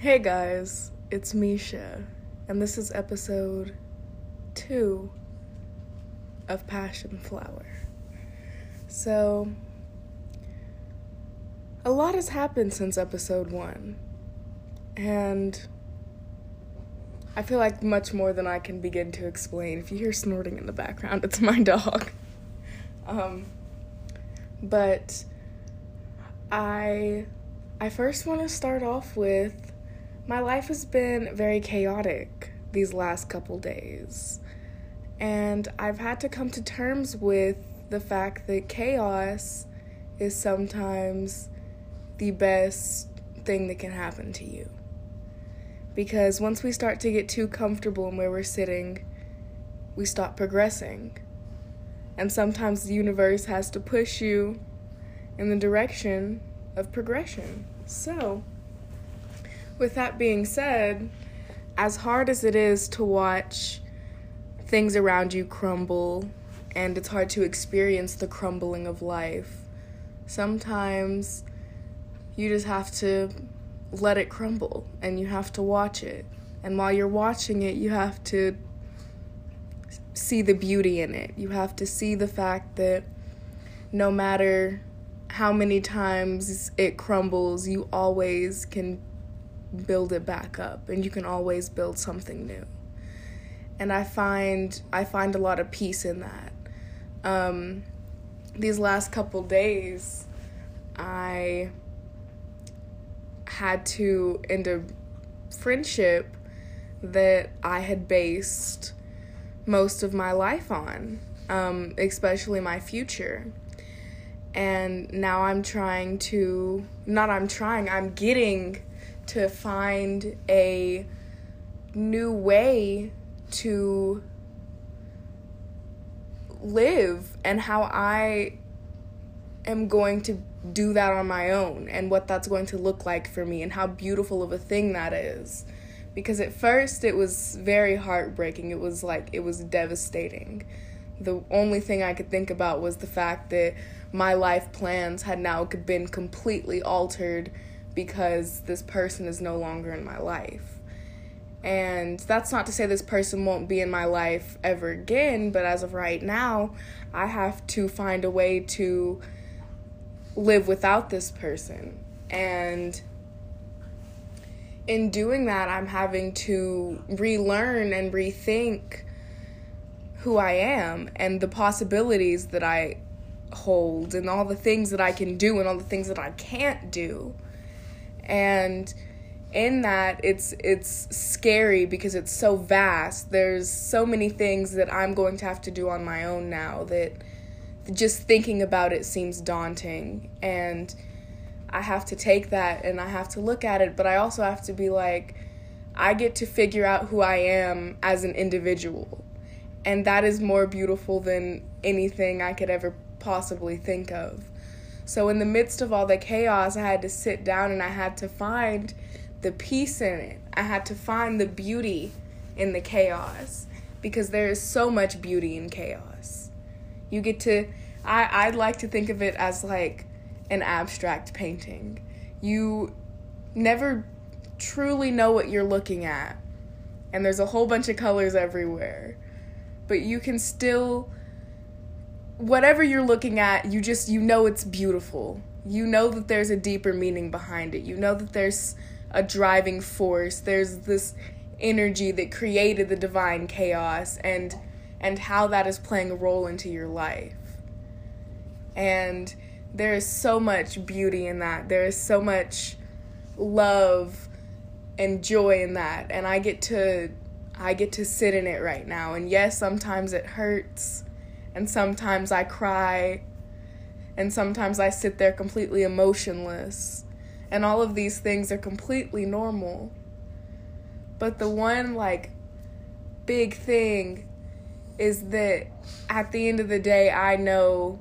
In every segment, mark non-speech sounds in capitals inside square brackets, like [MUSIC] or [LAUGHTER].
Hey guys, it's Misha, and this is episode two of Passion Flower. So, a lot has happened since episode one, and I feel like much more than I can begin to explain. If you hear snorting in the background, [LAUGHS] it's my dog. Um, but I I first want to start off with my life has been very chaotic these last couple days. And I've had to come to terms with the fact that chaos is sometimes the best thing that can happen to you. Because once we start to get too comfortable in where we're sitting, we stop progressing. And sometimes the universe has to push you in the direction of progression. So, with that being said, as hard as it is to watch things around you crumble and it's hard to experience the crumbling of life, sometimes you just have to let it crumble and you have to watch it. And while you're watching it, you have to see the beauty in it. You have to see the fact that no matter how many times it crumbles, you always can build it back up and you can always build something new. And I find I find a lot of peace in that. Um, these last couple days, I had to end a friendship that I had based most of my life on, um, especially my future. And now I'm trying to, not I'm trying, I'm getting to find a new way to live and how I am going to do that on my own and what that's going to look like for me and how beautiful of a thing that is. Because at first it was very heartbreaking. It was like, it was devastating. The only thing I could think about was the fact that my life plans had now been completely altered because this person is no longer in my life. And that's not to say this person won't be in my life ever again, but as of right now, I have to find a way to live without this person. And in doing that, I'm having to relearn and rethink who I am and the possibilities that I hold and all the things that I can do and all the things that I can't do and in that it's it's scary because it's so vast. There's so many things that i'm going to have to do on my own now that just thinking about it seems daunting. And i have to take that and i have to look at it but i also have to be like i get to figure out who i am as an individual. And that is more beautiful than anything i could ever possibly think of so, in the midst of all the chaos, I had to sit down and I had to find the peace in it. I had to find the beauty in the chaos because there is so much beauty in chaos. You get to, I, I'd like to think of it as like an abstract painting. You never truly know what you're looking at, and there's a whole bunch of colors everywhere, but you can still whatever you're looking at, you just you know it's beautiful. You know that there's a deeper meaning behind it. You know that there's a driving force. There's this energy that created the divine chaos and and how that is playing a role into your life. And there is so much beauty in that. There is so much love and joy in that. And I get to I get to sit in it right now. And yes, sometimes it hurts and sometimes I cry, and sometimes I sit there completely emotionless. And all of these things are completely normal. But the one, like, big thing is that at the end of the day, I know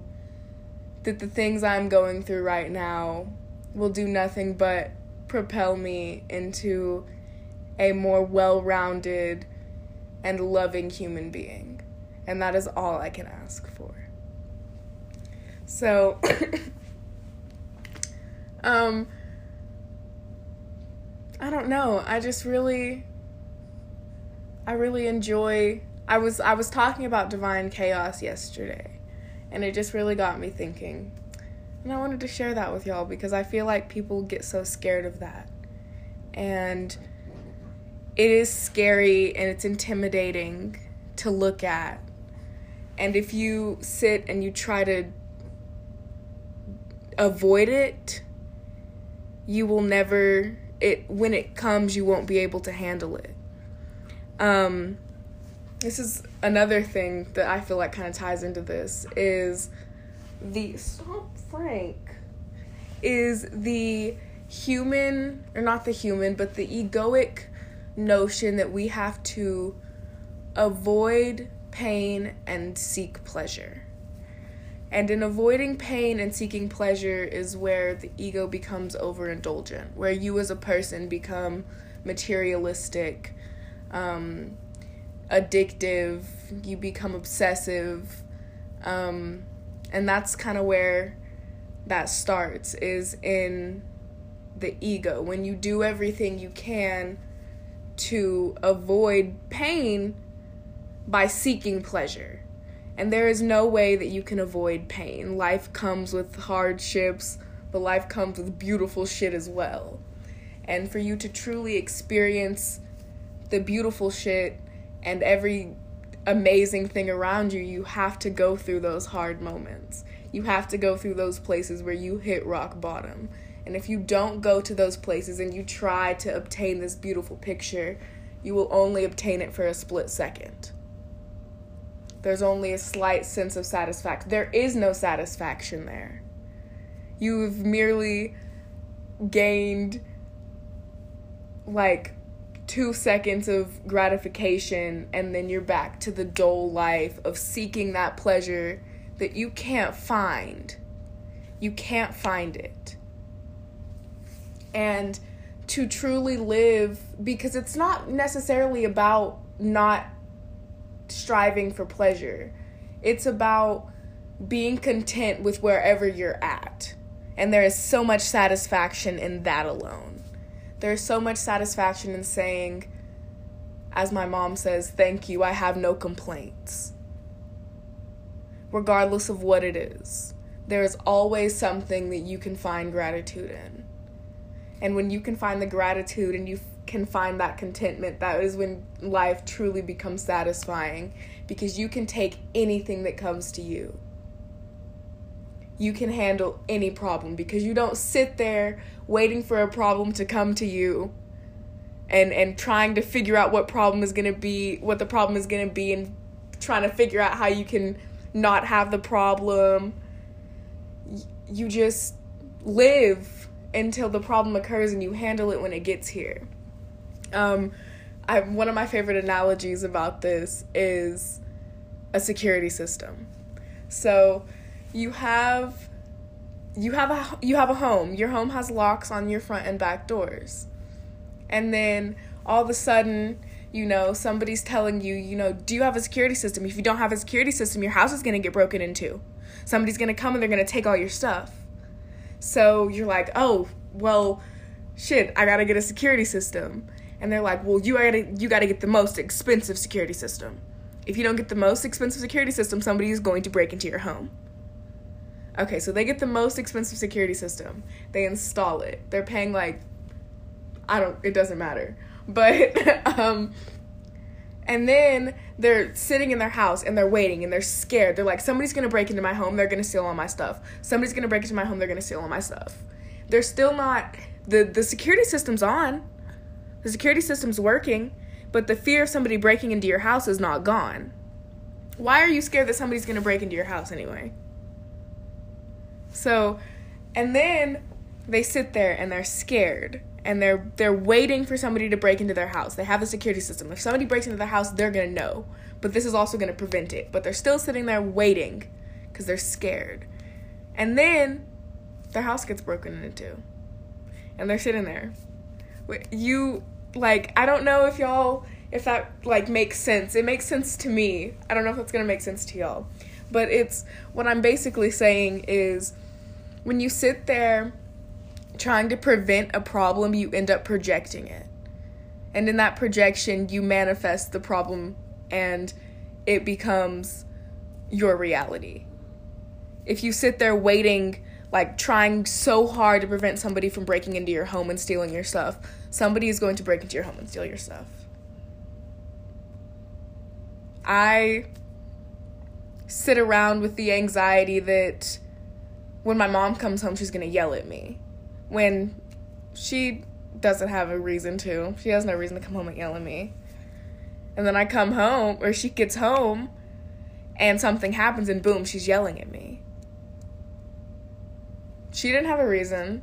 that the things I'm going through right now will do nothing but propel me into a more well rounded and loving human being and that is all I can ask for. So, [COUGHS] um, I don't know. I just really I really enjoy I was I was talking about divine chaos yesterday and it just really got me thinking. And I wanted to share that with y'all because I feel like people get so scared of that. And it is scary and it's intimidating to look at. And if you sit and you try to avoid it, you will never it when it comes you won't be able to handle it. Um this is another thing that I feel like kind of ties into this is the stop Frank is the human or not the human but the egoic notion that we have to avoid pain and seek pleasure. And in avoiding pain and seeking pleasure is where the ego becomes overindulgent, where you as a person become materialistic, um, addictive, you become obsessive. Um, and that's kind of where that starts is in the ego. When you do everything you can to avoid pain by seeking pleasure. And there is no way that you can avoid pain. Life comes with hardships, but life comes with beautiful shit as well. And for you to truly experience the beautiful shit and every amazing thing around you, you have to go through those hard moments. You have to go through those places where you hit rock bottom. And if you don't go to those places and you try to obtain this beautiful picture, you will only obtain it for a split second. There's only a slight sense of satisfaction. There is no satisfaction there. You've merely gained like two seconds of gratification, and then you're back to the dull life of seeking that pleasure that you can't find. You can't find it and to truly live because it's not necessarily about not striving for pleasure. It's about being content with wherever you're at. And there is so much satisfaction in that alone. There's so much satisfaction in saying, as my mom says, thank you, I have no complaints. Regardless of what it is, there is always something that you can find gratitude in. And when you can find the gratitude and you can find that contentment, that is when life truly becomes satisfying because you can take anything that comes to you. You can handle any problem because you don't sit there waiting for a problem to come to you and and trying to figure out what problem is going to be, what the problem is going to be and trying to figure out how you can not have the problem. You just live until the problem occurs and you handle it when it gets here. Um, I, one of my favorite analogies about this is a security system. So you have you have a you have a home. Your home has locks on your front and back doors. And then all of a sudden, you know, somebody's telling you, you know, do you have a security system? If you don't have a security system, your house is going to get broken into. Somebody's going to come and they're going to take all your stuff. So you're like, oh, well, shit, I gotta get a security system. And they're like, well, you gotta you gotta get the most expensive security system. If you don't get the most expensive security system, somebody is going to break into your home. Okay, so they get the most expensive security system. They install it. They're paying like I don't it doesn't matter. But [LAUGHS] um and then they're sitting in their house and they're waiting and they're scared. They're like, somebody's gonna break into my home, they're gonna steal all my stuff. Somebody's gonna break into my home, they're gonna steal all my stuff. They're still not the the security system's on. The security system's working, but the fear of somebody breaking into your house is not gone. Why are you scared that somebody's gonna break into your house anyway? So, and then they sit there and they're scared and they're they're waiting for somebody to break into their house. They have a security system. If somebody breaks into their house, they're going to know. But this is also going to prevent it. But they're still sitting there waiting cuz they're scared. And then their house gets broken into. And they're sitting there. You like I don't know if y'all if that like makes sense. It makes sense to me. I don't know if it's going to make sense to y'all. But it's what I'm basically saying is when you sit there trying to prevent a problem, you end up projecting it. And in that projection, you manifest the problem and it becomes your reality. If you sit there waiting, like trying so hard to prevent somebody from breaking into your home and stealing your stuff, somebody is going to break into your home and steal your stuff. I sit around with the anxiety that when my mom comes home, she's going to yell at me. When she doesn't have a reason to, she has no reason to come home and yell at me. And then I come home, or she gets home, and something happens, and boom, she's yelling at me. She didn't have a reason.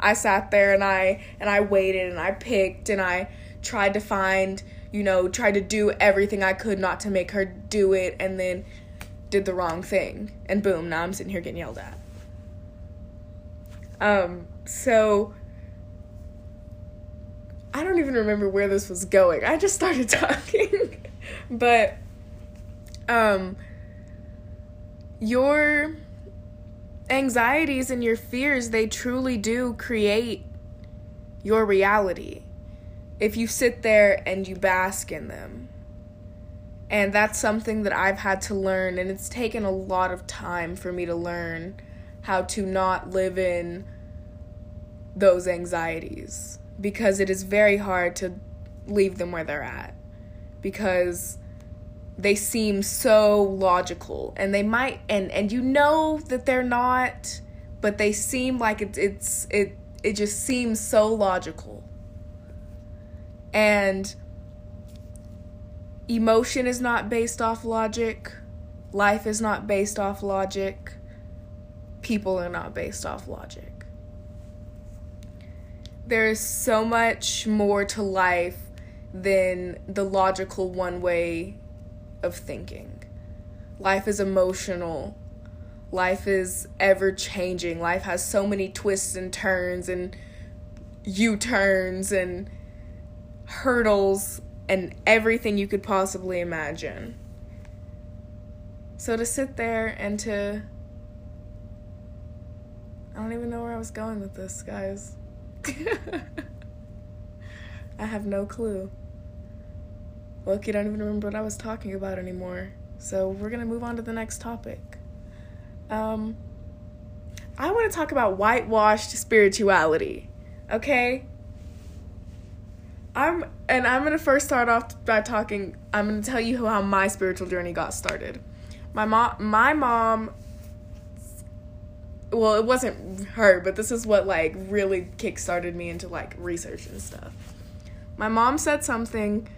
I sat there and I and I waited and I picked and I tried to find, you know, tried to do everything I could not to make her do it and then did the wrong thing. And boom, now I'm sitting here getting yelled at. Um, so I don't even remember where this was going. I just started [LAUGHS] talking. but um your anxieties and your fears, they truly do create your reality if you sit there and you bask in them. And that's something that I've had to learn, and it's taken a lot of time for me to learn how to not live in those anxieties because it is very hard to leave them where they're at because they seem so logical. And they might and and you know that they're not but they seem like it, it's it it just seems so logical. And emotion is not based off logic. Life is not based off logic. People are not based off logic. There is so much more to life than the logical one way of thinking. Life is emotional. Life is ever changing. Life has so many twists and turns and U turns and hurdles and everything you could possibly imagine. So to sit there and to. I don't even know where I was going with this, guys. [LAUGHS] I have no clue. Look, you don't even remember what I was talking about anymore. So we're gonna move on to the next topic. Um, I want to talk about whitewashed spirituality. Okay. I'm and I'm gonna first start off by talking. I'm gonna tell you how my spiritual journey got started. My mom, my mom. Well, it wasn't her, but this is what like really kickstarted me into like research and stuff. My mom said something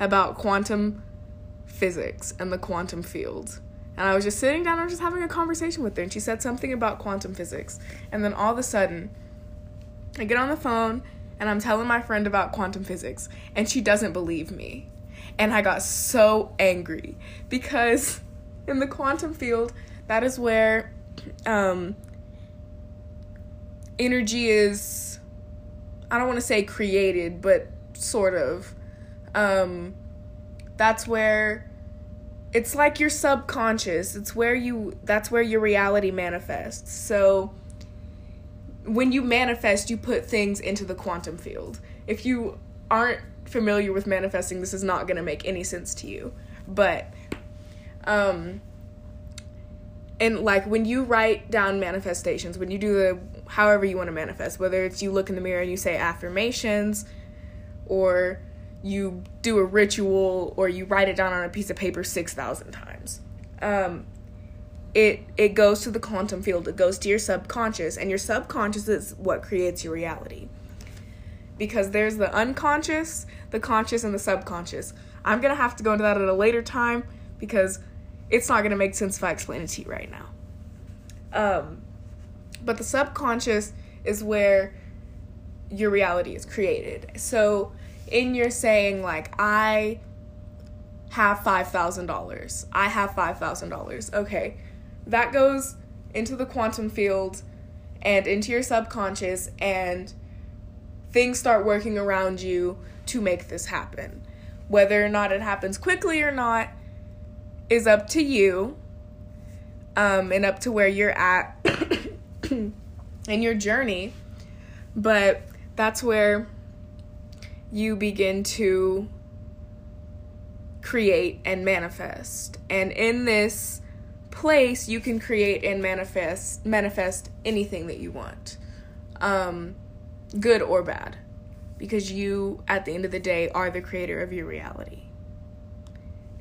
about quantum physics and the quantum field. And I was just sitting down and just having a conversation with her, and she said something about quantum physics. And then all of a sudden, I get on the phone and I'm telling my friend about quantum physics, and she doesn't believe me. And I got so angry because in the quantum field, that is where um, energy is, I don't want to say created, but sort of um, that's where it's like your subconscious. It's where you that's where your reality manifests. So when you manifest, you put things into the quantum field. If you aren't familiar with manifesting, this is not going to make any sense to you. But um and like when you write down manifestations, when you do the however you want to manifest, whether it's you look in the mirror and you say affirmations or you do a ritual or you write it down on a piece of paper 6,000 times. Um, it it goes to the quantum field. It goes to your subconscious and your subconscious is what creates your reality. Because there's the unconscious, the conscious and the subconscious. I'm going to have to go into that at a later time because it's not going to make sense if I explain it to you right now. Um, but the subconscious is where your reality is created. So in your saying like I have $5,000. I have $5,000. Okay. That goes into the quantum field and into your subconscious and things start working around you to make this happen. Whether or not it happens quickly or not is up to you um, and up to where you're at [COUGHS] in your journey. But that's where you begin to create and manifest. And in this place, you can create and manifest manifest anything that you want. Um, good or bad. Because you at the end of the day are the creator of your reality.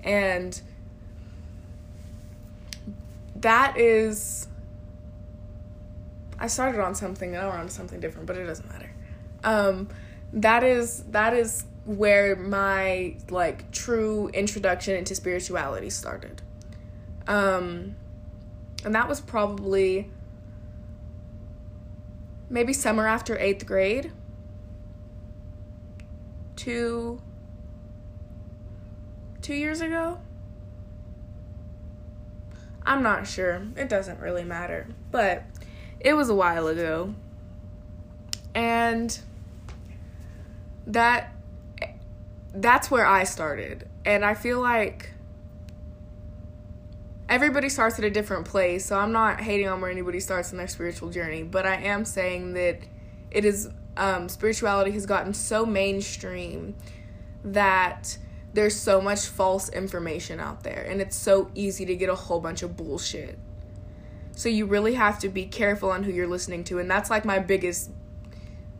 And that is I started on something and I'm on something different, but it doesn't matter. Um, that is that is where my like true introduction into spirituality started. Um, and that was probably maybe summer after eighth grade. Two two years ago. I'm not sure. It doesn't really matter. But it was a while ago. And that that's where I started. And I feel like everybody starts at a different place, so I'm not hating on where anybody starts in their spiritual journey, but I am saying that it is um, spirituality has gotten so mainstream that there's so much false information out there, and it's so easy to get a whole bunch of bullshit. So you really have to be careful on who you're listening to, and that's like my biggest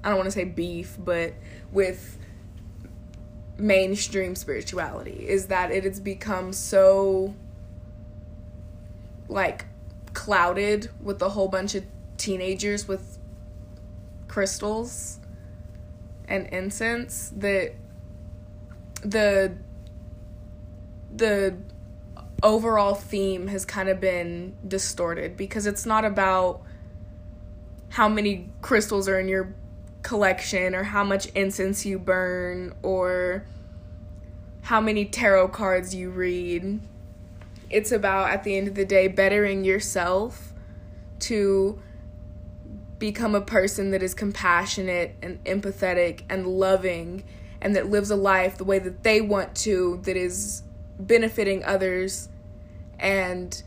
I don't want to say beef, but with mainstream spirituality is that it has become so like clouded with a whole bunch of teenagers with crystals and incense that the the overall theme has kind of been distorted because it's not about how many crystals are in your collection or how much incense you burn or how many tarot cards you read. It's about, at the end of the day, bettering yourself to become a person that is compassionate and empathetic and loving and that lives a life the way that they want to, that is benefiting others and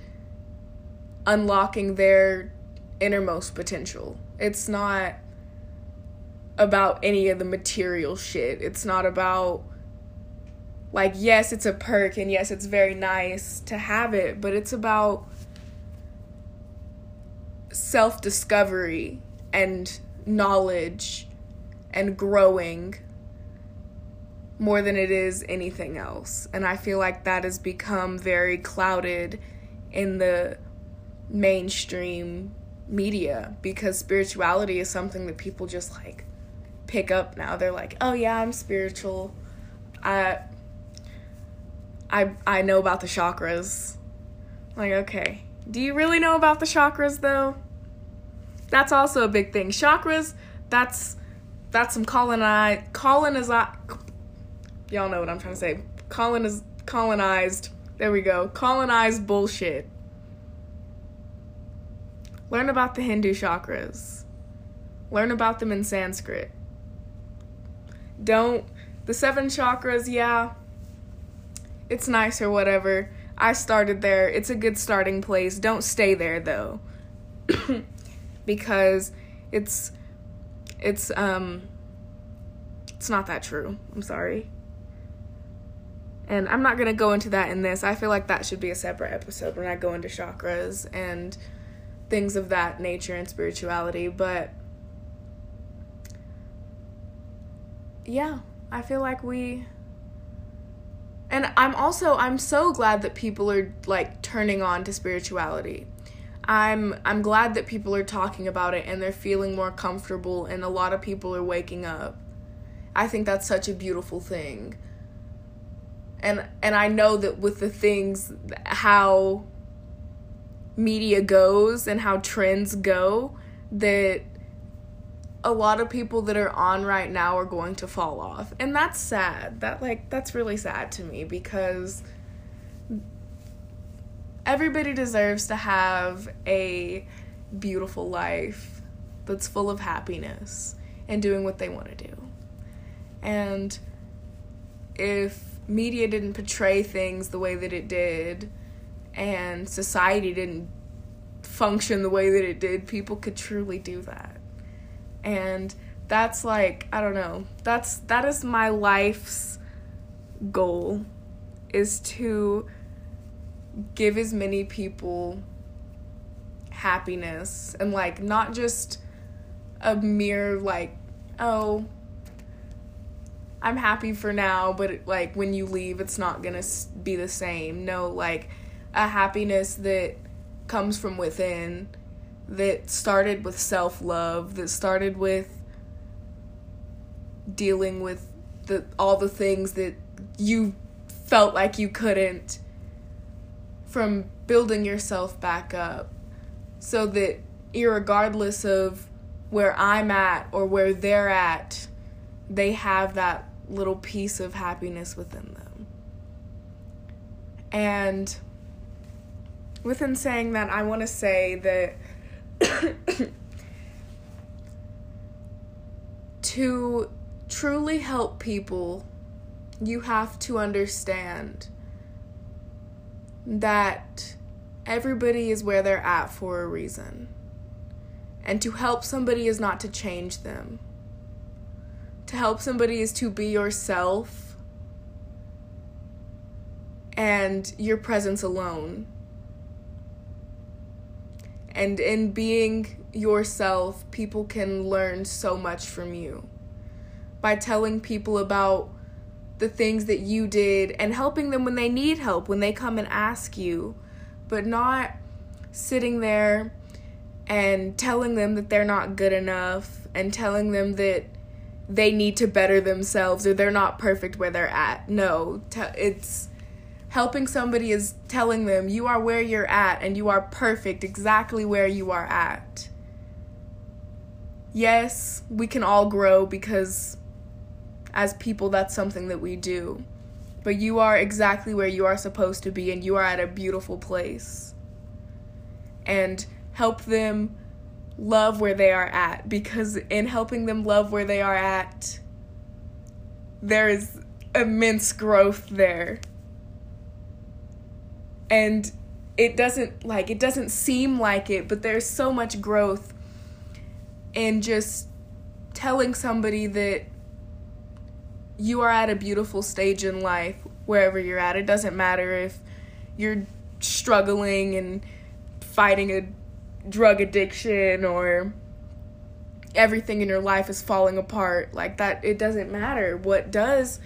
unlocking their innermost potential. It's not about any of the material shit. It's not about like yes, it's a perk and yes, it's very nice to have it, but it's about self-discovery and knowledge and growing more than it is anything else. And I feel like that has become very clouded in the mainstream media because spirituality is something that people just like pick up now. They're like, "Oh yeah, I'm spiritual. I I I know about the chakras." like, "Okay. Do you really know about the chakras though?" That's also a big thing. Chakras, that's that's some colonize colonize y'all know what I'm trying to say. Coloniz colonized. There we go. Colonized bullshit. Learn about the Hindu chakras. Learn about them in Sanskrit. Don't the seven chakras, yeah. It's nice or whatever. I started there. It's a good starting place. Don't stay there though. [COUGHS] because it's it's um it's not that true. I'm sorry. And I'm not going to go into that in this. I feel like that should be a separate episode when I go into chakras and things of that nature and spirituality, but yeah, I feel like we and I'm also I'm so glad that people are like turning on to spirituality. I'm I'm glad that people are talking about it and they're feeling more comfortable and a lot of people are waking up. I think that's such a beautiful thing. And and I know that with the things how media goes and how trends go that a lot of people that are on right now are going to fall off. And that's sad. That like that's really sad to me because everybody deserves to have a beautiful life that's full of happiness and doing what they want to do. And if media didn't portray things the way that it did and society didn't function the way that it did, people could truly do that. And that's like I don't know. That's that is my life's goal is to give as many people happiness and like not just a mere like oh I'm happy for now but it, like when you leave it's not going to be the same. No, like a happiness that comes from within that started with self-love, that started with dealing with the all the things that you felt like you couldn't from building yourself back up so that regardless of where I'm at or where they're at, they have that little piece of happiness within them. And within saying that, I want to say that [COUGHS] to truly help people, you have to understand that everybody is where they're at for a reason. And to help somebody is not to change them. To help somebody is to be yourself and your presence alone. And in being yourself, people can learn so much from you by telling people about the things that you did and helping them when they need help, when they come and ask you, but not sitting there and telling them that they're not good enough and telling them that they need to better themselves or they're not perfect where they're at. No, it's helping somebody is telling them you are where you're at and you are perfect exactly where you are at. Yes, we can all grow because as people, that's something that we do. But you are exactly where you are supposed to be, and you are at a beautiful place. And help them love where they are at, because in helping them love where they are at, there is immense growth there. And it doesn't like it doesn't seem like it, but there's so much growth in just telling somebody that you are at a beautiful stage in life wherever you're at. It doesn't matter if you're struggling and fighting a drug addiction or everything in your life is falling apart like that it doesn't matter what does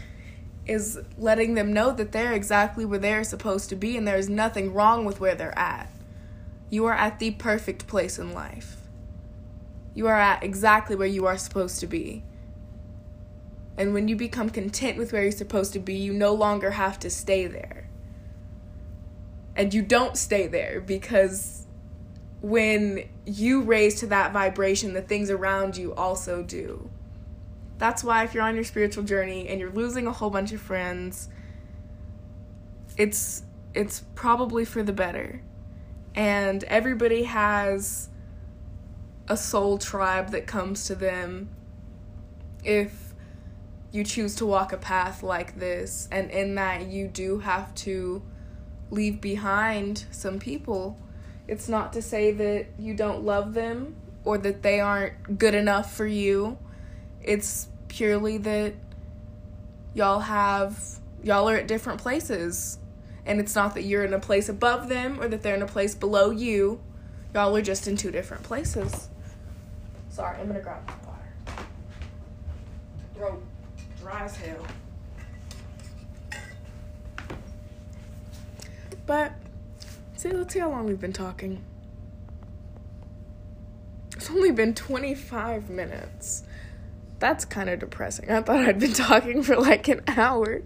is letting them know that they're exactly where they're supposed to be and there's nothing wrong with where they're at you are at the perfect place in life you are at exactly where you are supposed to be and when you become content with where you're supposed to be, you no longer have to stay there. And you don't stay there because when you raise to that vibration, the things around you also do. That's why if you're on your spiritual journey and you're losing a whole bunch of friends, it's it's probably for the better. And everybody has a soul tribe that comes to them if you choose to walk a path like this. And in that you do have to leave behind some people. It's not to say that you don't love them or that they aren't good enough for you it's purely that y'all have y'all are at different places and it's not that you're in a place above them or that they're in a place below you y'all are just in two different places sorry i'm gonna grab some water throat dry as hell. But see, let's see how long we've been talking. It's only been 25 minutes. That's kind of depressing. I thought I'd been [LAUGHS] talking for like an hour.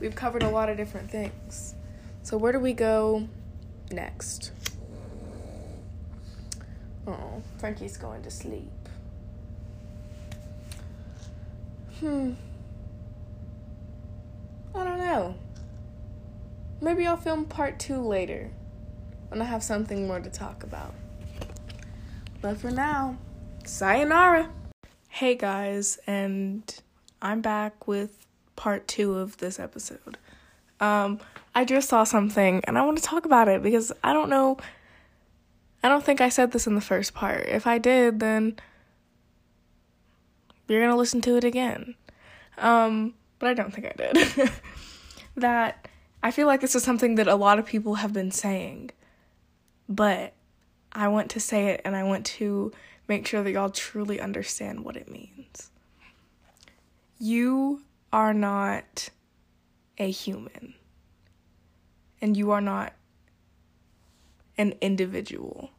We've covered a lot of different things. So, where do we go next? Oh, Frankie's going to sleep. Hmm. I don't know. Maybe I'll film part two later when I have something more to talk about. But for now, sayonara. Hey guys, and I'm back with part two of this episode. Um, I just saw something and I want to talk about it because I don't know. I don't think I said this in the first part. If I did, then you're going to listen to it again. Um, but I don't think I did. [LAUGHS] that I feel like this is something that a lot of people have been saying, but I want to say it and I want to make sure that y'all truly understand what it means. You are not a human, and you are not an individual.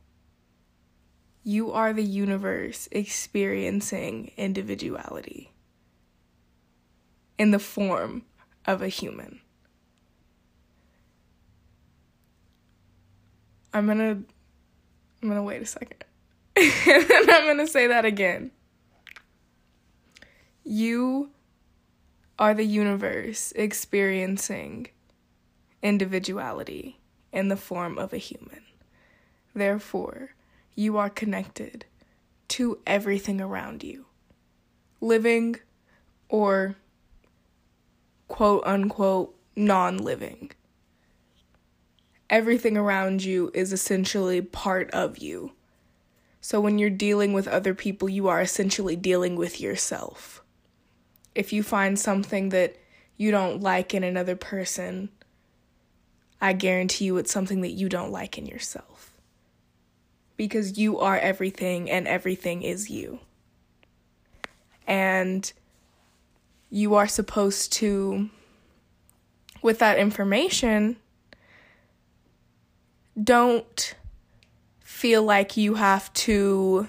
You are the universe experiencing individuality in the form of a human. I'm gonna I'm gonna wait a second. [LAUGHS] and I'm gonna say that again. You are the universe experiencing individuality in the form of a human. Therefore, you are connected to everything around you, living or quote unquote non living. Everything around you is essentially part of you. So when you're dealing with other people, you are essentially dealing with yourself. If you find something that you don't like in another person, I guarantee you it's something that you don't like in yourself. Because you are everything and everything is you. And you are supposed to, with that information, don't feel like you have to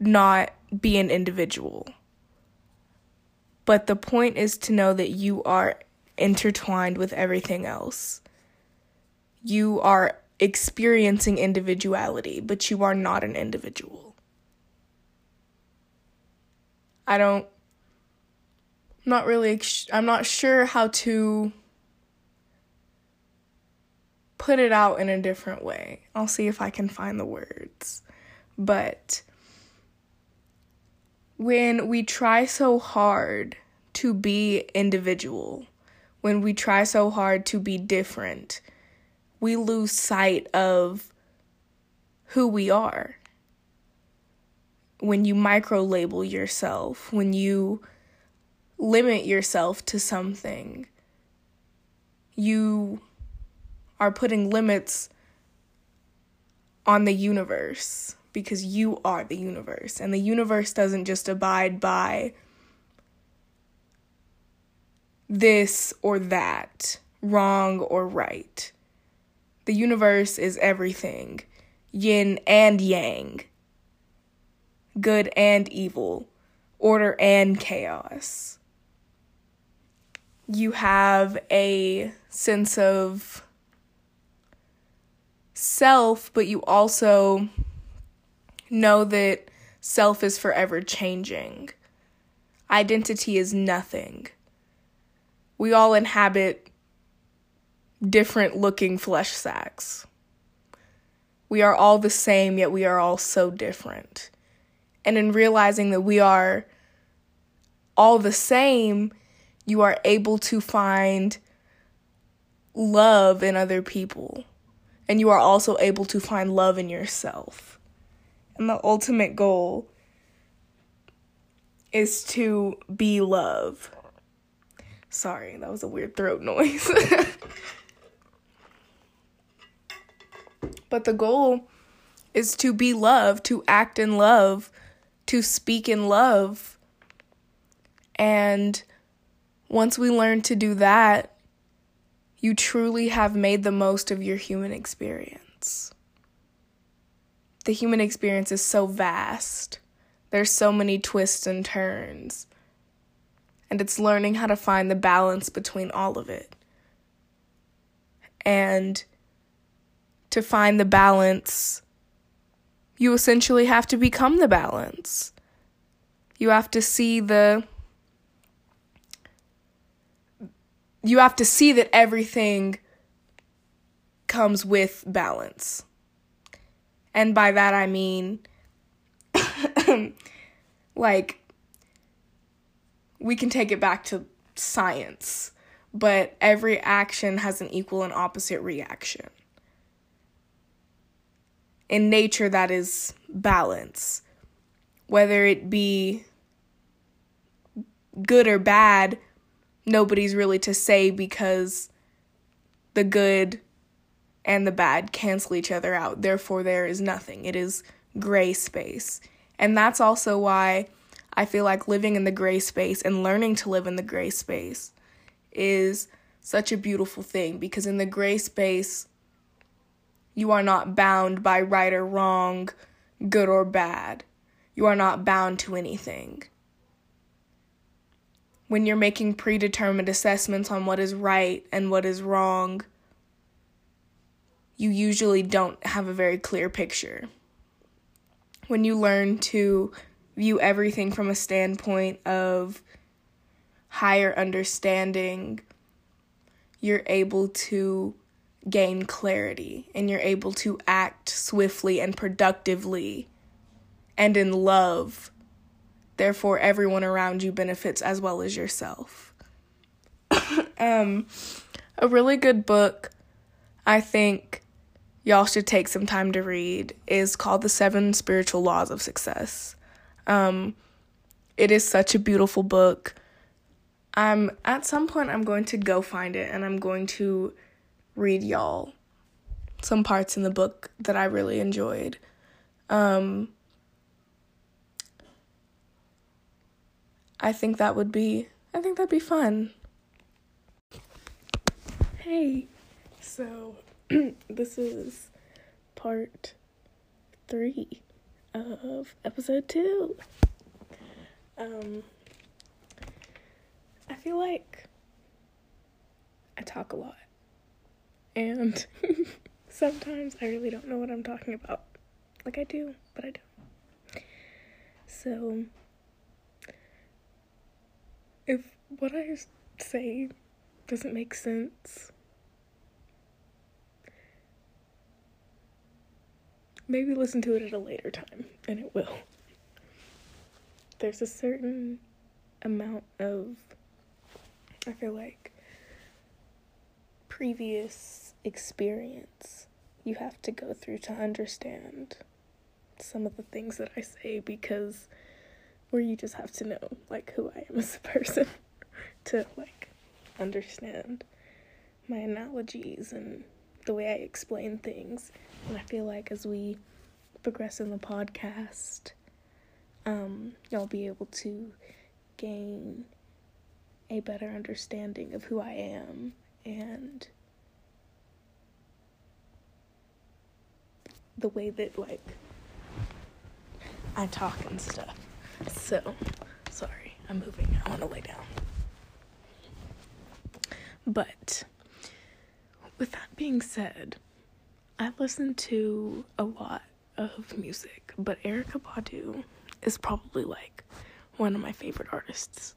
not be an individual. But the point is to know that you are intertwined with everything else. You are experiencing individuality, but you are not an individual. I don't not really I'm not sure how to put it out in a different way. I'll see if I can find the words. But when we try so hard to be individual, when we try so hard to be different, we lose sight of who we are. When you micro label yourself, when you limit yourself to something, you are putting limits on the universe because you are the universe. And the universe doesn't just abide by this or that, wrong or right. The universe is everything yin and yang, good and evil, order and chaos. You have a sense of self, but you also know that self is forever changing. Identity is nothing we all inhabit different looking flesh sacks. We are all the same, yet we are all so different. And in realizing that we are all the same, you are able to find love in other people. And you are also able to find love in yourself. And the ultimate goal is to be love. Sorry, that was a weird throat noise. [LAUGHS] but the goal is to be love, to act in love, to speak in love. And once we learn to do that, you truly have made the most of your human experience. The human experience is so vast. There's so many twists and turns and it's learning how to find the balance between all of it. And to find the balance, you essentially have to become the balance. You have to see the you have to see that everything comes with balance. And by that I mean [COUGHS] like we can take it back to science, but every action has an equal and opposite reaction. in nature that is balance. Whether it be good or bad, nobody's really to say because the good and the bad cancel each other out. Therefore, there is nothing. It is gray space. And that's also why I feel like living in the gray space and learning to live in the gray space is such a beautiful thing because in the gray space, you are not bound by right or wrong, good or bad. You are not bound to anything. When you're making predetermined assessments on what is right and what is wrong, you usually don't have a very clear picture. When you learn to view everything from a standpoint of higher understanding, you're able to gain clarity and you're able to act swiftly and productively and in love. Therefore, everyone around you benefits as well as yourself. [LAUGHS] um, a really good book, I think y'all should take some time to read, is called The Seven Spiritual Laws of Success. Um, it is such a beautiful book. I'm at some point I'm going to go find it and I'm going to read y'all some parts in the book that I really enjoyed. Um, I think that would be I think that'd be fun. Hey. So [CLEARS THROAT] this is part 3 of episode 2. Um I feel like I talk a lot and [LAUGHS] sometimes I really don't know what I'm talking about. Like I do, but I don't. So, if what I say doesn't make sense, maybe listen to it at a later time, and it will. There's a certain amount of, I feel like, previous experience you have to go through to understand some of the things that I say because where you just have to know like who I am as a person [LAUGHS] to like understand my analogies and the way I explain things. And I feel like as we progress in the podcast, um, you'll be able to gain a better understanding of who I am and the way that like I talk and stuff. So, sorry, I'm moving. I want to lay down. But with that being said, I listen to a lot of music, but Erykah Badu is probably like one of my favorite artists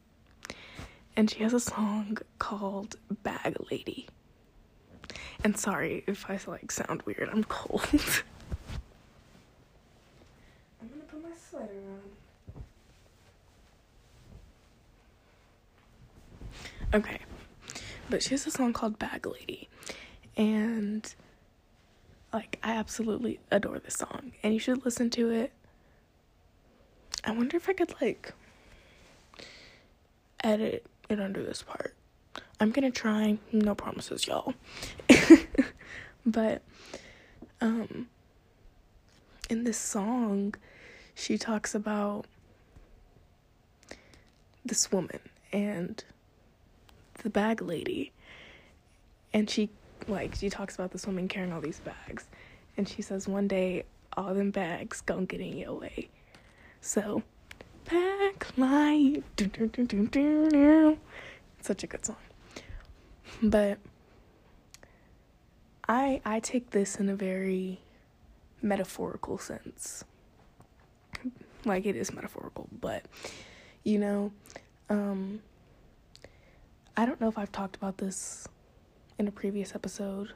and she has a song called Bag Lady. And sorry if I like sound weird, I'm cold. [LAUGHS] I'm gonna put my sweater on. Okay. But she has a song called Bag Lady. And like I absolutely adore this song. And you should listen to it. I wonder if I could like edit it under this part. I'm gonna try, no promises, y'all. [LAUGHS] but um in this song she talks about this woman and the bag lady and she like she talks about this woman carrying all these bags and she says one day all them bags gonna get in your way so pack backlight. Such a good song. But I I take this in a very metaphorical sense. Like it is metaphorical, but you know, um I don't know if I've talked about this in a previous episode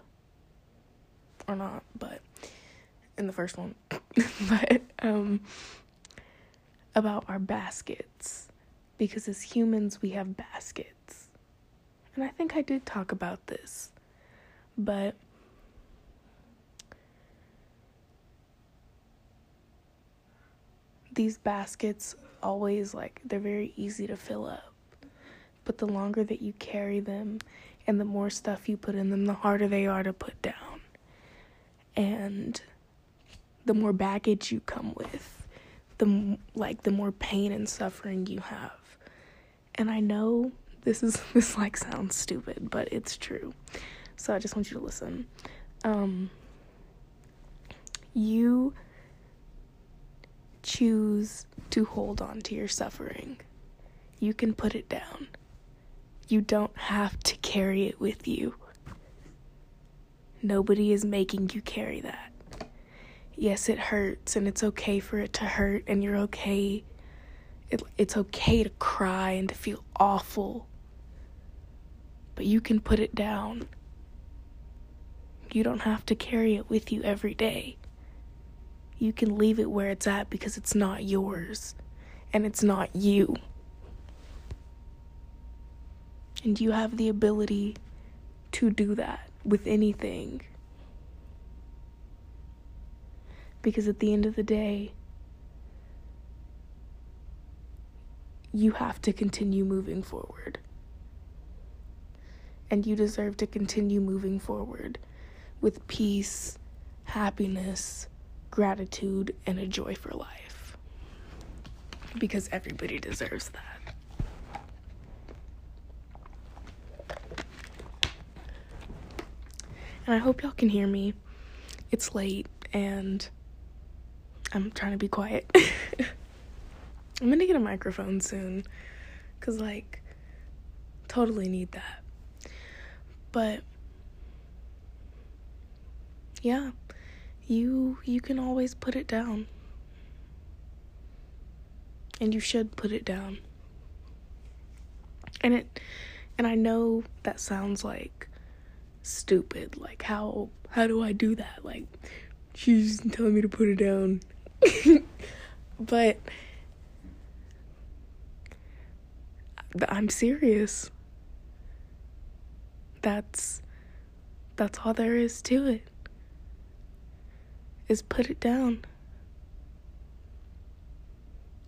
or not, but in the first one. [LAUGHS] but um about our baskets because as humans we have baskets. And I think I did talk about this. But these baskets always like they're very easy to fill up. But the longer that you carry them and the more stuff you put in them, the harder they are to put down. And the more baggage you come with, the like the more pain and suffering you have. And I know this is [LAUGHS] this like sounds stupid, but it's true. So I just want you to listen. Um you choose to hold on to your suffering. You can put it down. You don't have to carry it with you. Nobody is making you carry that. Yes, it hurts and it's okay for it to hurt and you're okay. It, it's okay to cry and to feel awful. But you can put it down. You don't have to carry it with you every day you can leave it where it's at because it's not yours and it's not you. And you have the ability to do that with anything. Because at the end of the day, you have to continue moving forward. And you deserve to continue moving forward with peace, happiness, gratitude, and a joy for life. Because everybody deserves that. And I hope y'all can hear me. It's late and I'm trying to be quiet. [LAUGHS] I'm gonna get a microphone soon. Cause, like, totally need that. But, yeah you you can always put it down. And you should put it down. And it and I know that sounds like stupid. Like how how do I do that? Like she's telling me to put it down. [LAUGHS] but I'm serious. That's that's all there is to it is put it down.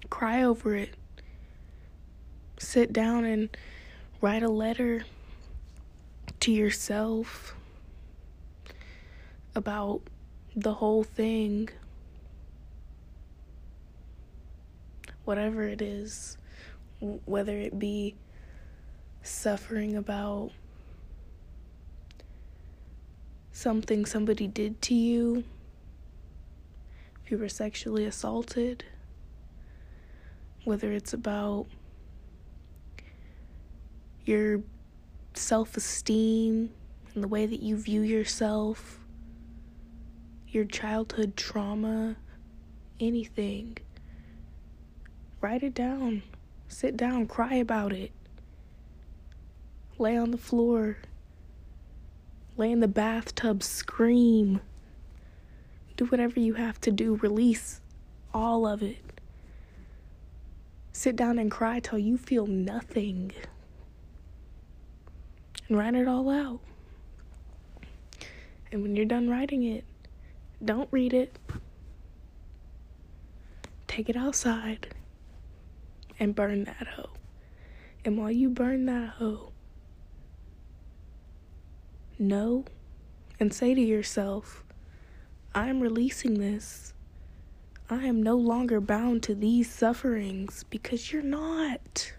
Cry over it. Sit down and write a letter to yourself about the whole thing. Whatever it is, whether it be suffering about something somebody did to you if you were sexually assaulted, whether it's about your self esteem and the way that you view yourself, your childhood trauma, anything. Write it down. Sit down, cry about it. Lay on the floor. Lay in the bathtub, scream. Do whatever you have to do, release all of it. Sit down and cry till you feel nothing. And write it all out. And when you're done writing it, don't read it. Take it outside and burn that hoe. And while you burn that hoe, know and say to yourself, I'm releasing this. I am no longer bound to these sufferings because you're not.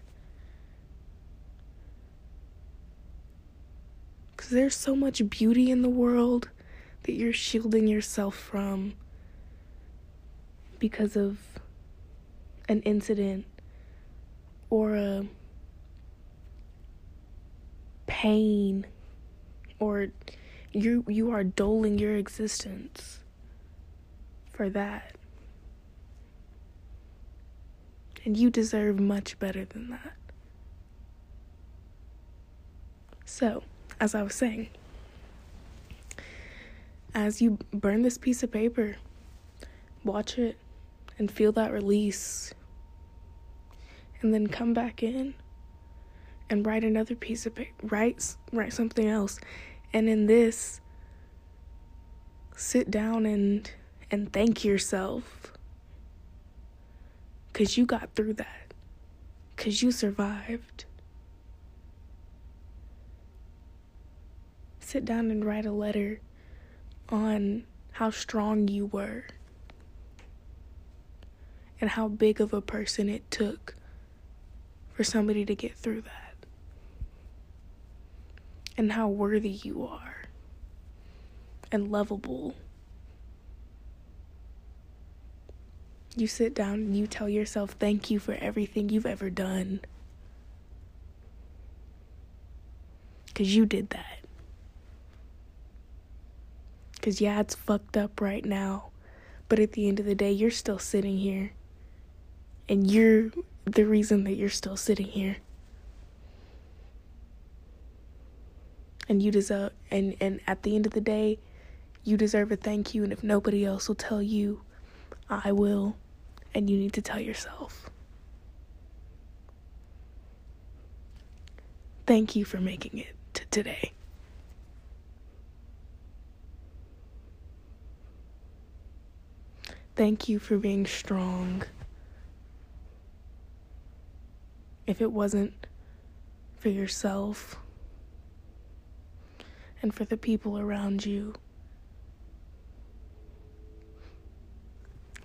Because there's so much beauty in the world that you're shielding yourself from because of an incident or a pain or you you are doling your existence for that. And you deserve much better than that. So, as I was saying, as you burn this piece of paper, watch it and feel that release. And then come back in and write another piece of paper, write write something else. And in this sit down and and thank yourself Because you got through that. Because you survived. Sit down and write a letter on how strong you were and how big of a person it took for somebody to get through that and how worthy you are and lovable. You sit down and you tell yourself thank you for everything you've ever done. Because you did that. Because, yeah, it's fucked up right now. But at the end of the day, you're still sitting here. And you're the reason that you're still sitting here. And you deserve, and, and at the end of the day, you deserve a thank you. And if nobody else will tell you, I will and you need to tell yourself. Thank you for making it to today. Thank you for being strong. If it wasn't for yourself and for the people around you,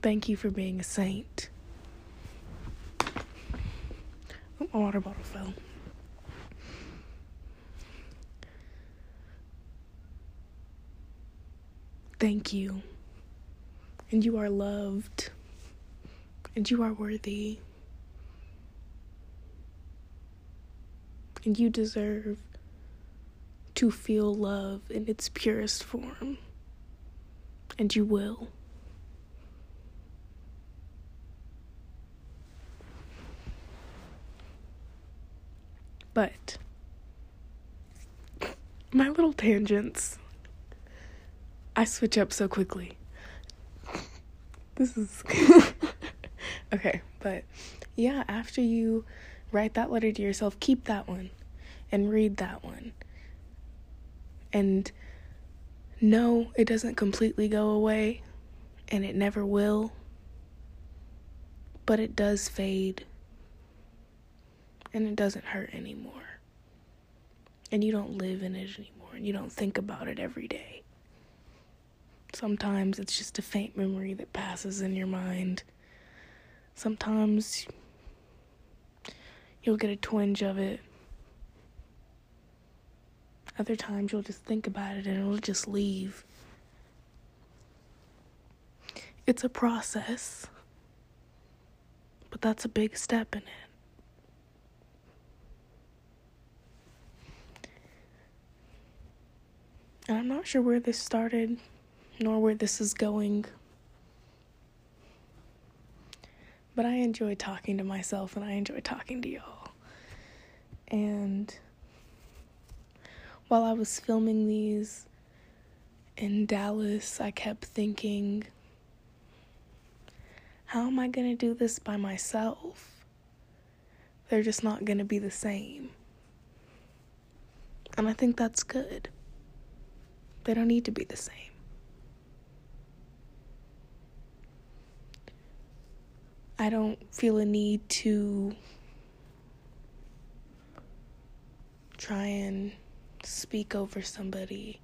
Thank you for being a saint. Oh, my water bottle fell. Thank you. And you are loved. And you are worthy. And you deserve to feel love in its purest form. And you will. But my little tangents, I switch up so quickly. This is [LAUGHS] okay, but yeah, after you write that letter to yourself, keep that one and read that one. And no, it doesn't completely go away, and it never will, but it does fade and it doesn't hurt anymore. And you don't live in it anymore and you don't think about it every day. Sometimes it's just a faint memory that passes in your mind. Sometimes you'll get a twinge of it. Other times you'll just think about it and it'll just leave. It's a process, but that's a big step in it. And I'm not sure where this started, nor where this is going. But I enjoy talking to myself and I enjoy talking to y'all. And while I was filming these in Dallas, I kept thinking, how am I going to do this by myself? They're just not going to be the same. And I think that's good. They don't need to be the same. I don't feel a need to try and speak over somebody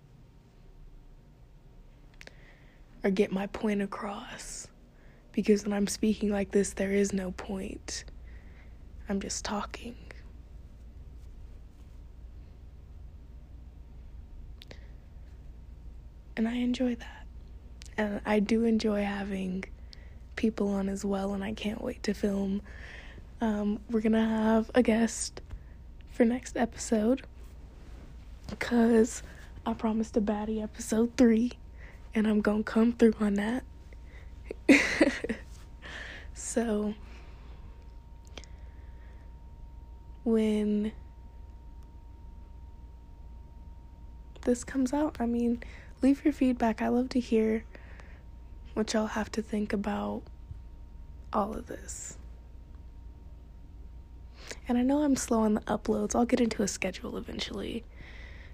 or get my point across because when I'm speaking like this, there is no point. I'm just talking. and I enjoy that. And I do enjoy having people on as well, and I can't wait to film. Um, we're gonna have a guest for next episode because I promised a baddie episode three, and I'm gonna come through on that. [LAUGHS] so, when this comes out, I mean, leave your feedback. I love to hear what I'll have to think about all of this. And I know I'm slow on the uploads. I'll get into a schedule eventually.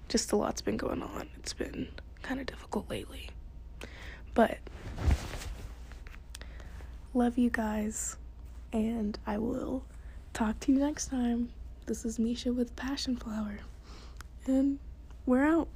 Just a lot's been going on. It's been kind of difficult lately. But love you guys And I will talk to you next time. This is Misha with Passion Flower. And we're out.